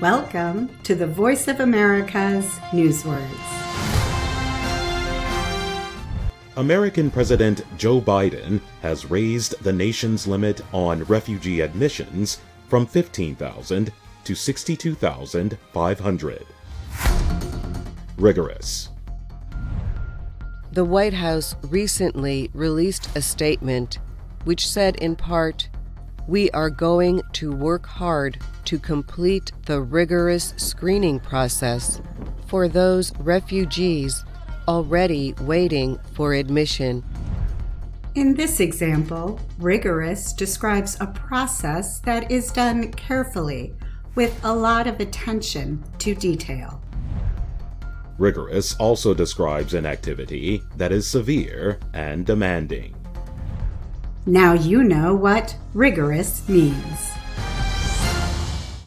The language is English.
Welcome to the Voice of America's Newswords. American President Joe Biden has raised the nation's limit on refugee admissions from 15,000 to 62,500. Rigorous. The White House recently released a statement which said in part, We are going to work hard to complete the rigorous screening process for those refugees already waiting for admission. In this example, rigorous describes a process that is done carefully with a lot of attention to detail. Rigorous also describes an activity that is severe and demanding. Now you know what rigorous means.